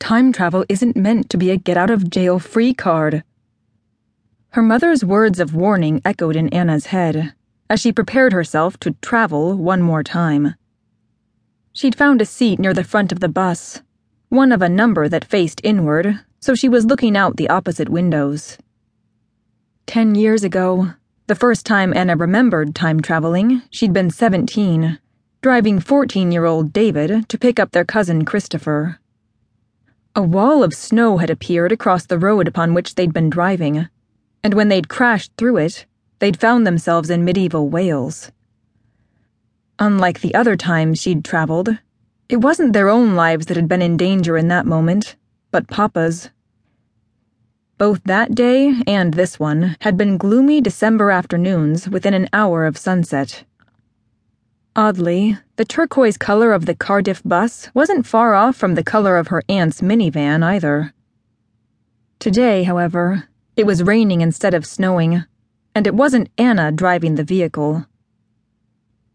Time travel isn't meant to be a get out of jail free card. Her mother's words of warning echoed in Anna's head as she prepared herself to travel one more time. She'd found a seat near the front of the bus, one of a number that faced inward, so she was looking out the opposite windows. Ten years ago, the first time Anna remembered time traveling, she'd been 17, driving 14 year old David to pick up their cousin Christopher. A wall of snow had appeared across the road upon which they'd been driving, and when they'd crashed through it, they'd found themselves in medieval Wales. Unlike the other times she'd traveled, it wasn't their own lives that had been in danger in that moment, but Papa's. Both that day and this one had been gloomy December afternoons within an hour of sunset. Oddly, the turquoise color of the Cardiff bus wasn't far off from the color of her aunt's minivan either. Today, however, it was raining instead of snowing, and it wasn't Anna driving the vehicle.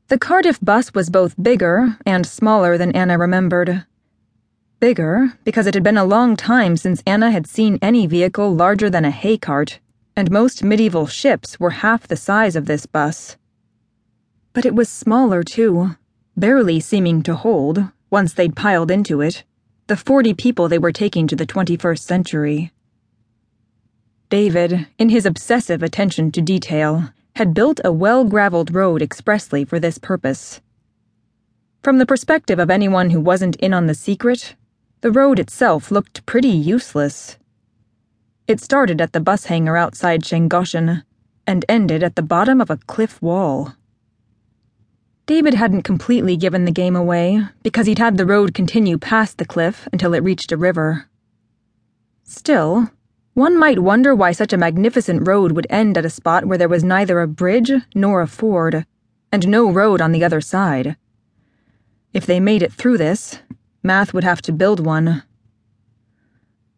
The Cardiff bus was both bigger and smaller than Anna remembered. Bigger because it had been a long time since Anna had seen any vehicle larger than a hay cart, and most medieval ships were half the size of this bus. But it was smaller, too, barely seeming to hold, once they'd piled into it, the 40 people they were taking to the 21st century. David, in his obsessive attention to detail, had built a well graveled road expressly for this purpose. From the perspective of anyone who wasn't in on the secret, the road itself looked pretty useless. It started at the bus hangar outside Llangollen and ended at the bottom of a cliff wall. David hadn't completely given the game away because he'd had the road continue past the cliff until it reached a river. Still, one might wonder why such a magnificent road would end at a spot where there was neither a bridge nor a ford, and no road on the other side. If they made it through this, Math would have to build one.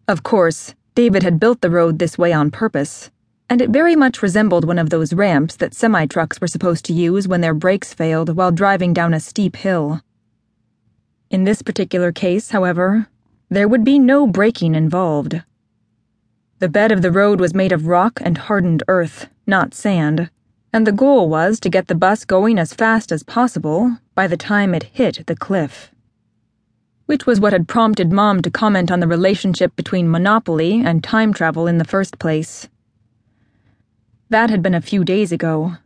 Of course, David had built the road this way on purpose, and it very much resembled one of those ramps that semi trucks were supposed to use when their brakes failed while driving down a steep hill. In this particular case, however, there would be no braking involved. The bed of the road was made of rock and hardened earth, not sand, and the goal was to get the bus going as fast as possible by the time it hit the cliff. Which was what had prompted Mom to comment on the relationship between Monopoly and time travel in the first place. That had been a few days ago.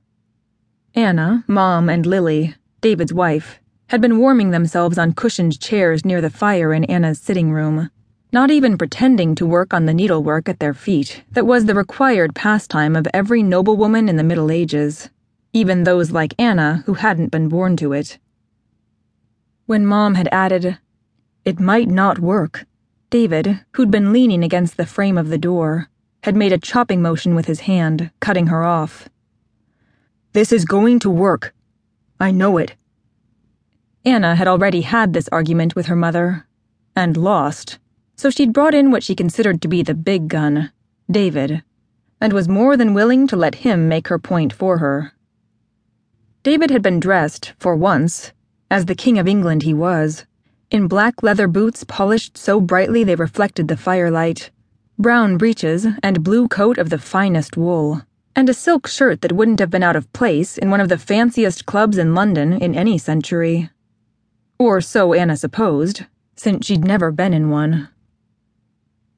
Anna, Mom, and Lily, David's wife, had been warming themselves on cushioned chairs near the fire in Anna's sitting room not even pretending to work on the needlework at their feet that was the required pastime of every noblewoman in the Middle Ages, even those like Anna who hadn't been born to it. When Mom had added, It might not work, David, who'd been leaning against the frame of the door, had made a chopping motion with his hand, cutting her off. This is going to work. I know it. Anna had already had this argument with her mother, and lost so she'd brought in what she considered to be the big gun, David, and was more than willing to let him make her point for her. David had been dressed, for once, as the King of England he was, in black leather boots polished so brightly they reflected the firelight, brown breeches, and blue coat of the finest wool, and a silk shirt that wouldn't have been out of place in one of the fanciest clubs in London in any century. Or so Anna supposed, since she'd never been in one.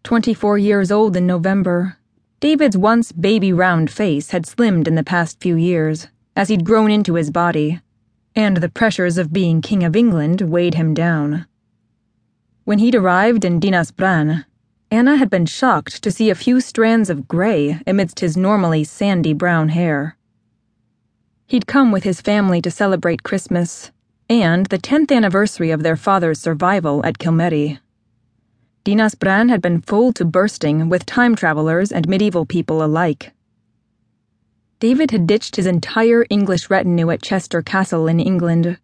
24 years old in November, David's once baby round face had slimmed in the past few years as he'd grown into his body, and the pressures of being King of England weighed him down. When he'd arrived in Dinas Bran, Anna had been shocked to see a few strands of gray amidst his normally sandy brown hair. He'd come with his family to celebrate Christmas and the 10th anniversary of their father's survival at Cilmeri. Dinas Bran had been full to bursting with time travelers and medieval people alike. David had ditched his entire English retinue at Chester Castle in England.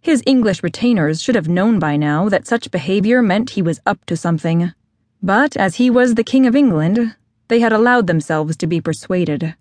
His English retainers should have known by now that such behavior meant he was up to something. But as he was the King of England, they had allowed themselves to be persuaded.